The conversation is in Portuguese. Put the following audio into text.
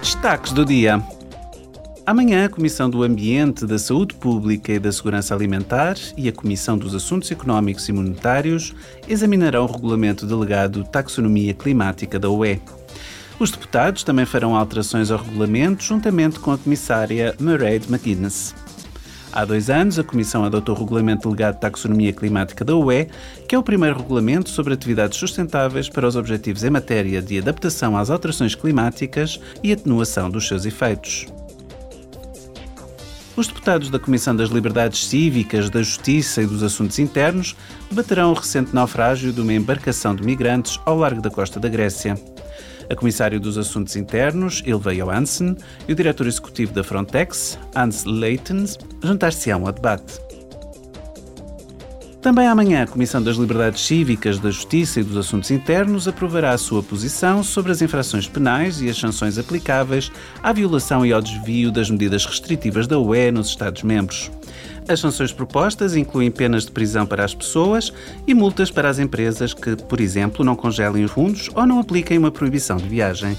Destaques do dia. Amanhã, a Comissão do Ambiente, da Saúde Pública e da Segurança Alimentar e a Comissão dos Assuntos Económicos e Monetários examinarão o regulamento delegado Taxonomia Climática da UE. Os deputados também farão alterações ao regulamento juntamente com a comissária Mairead McGuinness. Há dois anos, a Comissão adotou o Regulamento Delegado de Taxonomia Climática da UE, que é o primeiro regulamento sobre atividades sustentáveis para os objetivos em matéria de adaptação às alterações climáticas e atenuação dos seus efeitos. Os deputados da Comissão das Liberdades Cívicas, da Justiça e dos Assuntos Internos debaterão o recente naufrágio de uma embarcação de migrantes ao largo da costa da Grécia. A Comissária dos Assuntos Internos, Ilva Johansen, e o Diretor Executivo da Frontex, Hans Leitens, juntar-se-ão ao debate. Também amanhã, a Comissão das Liberdades Cívicas, da Justiça e dos Assuntos Internos aprovará a sua posição sobre as infrações penais e as sanções aplicáveis à violação e ao desvio das medidas restritivas da UE nos Estados-membros. As sanções propostas incluem penas de prisão para as pessoas e multas para as empresas que, por exemplo, não congelem os fundos ou não apliquem uma proibição de viagem.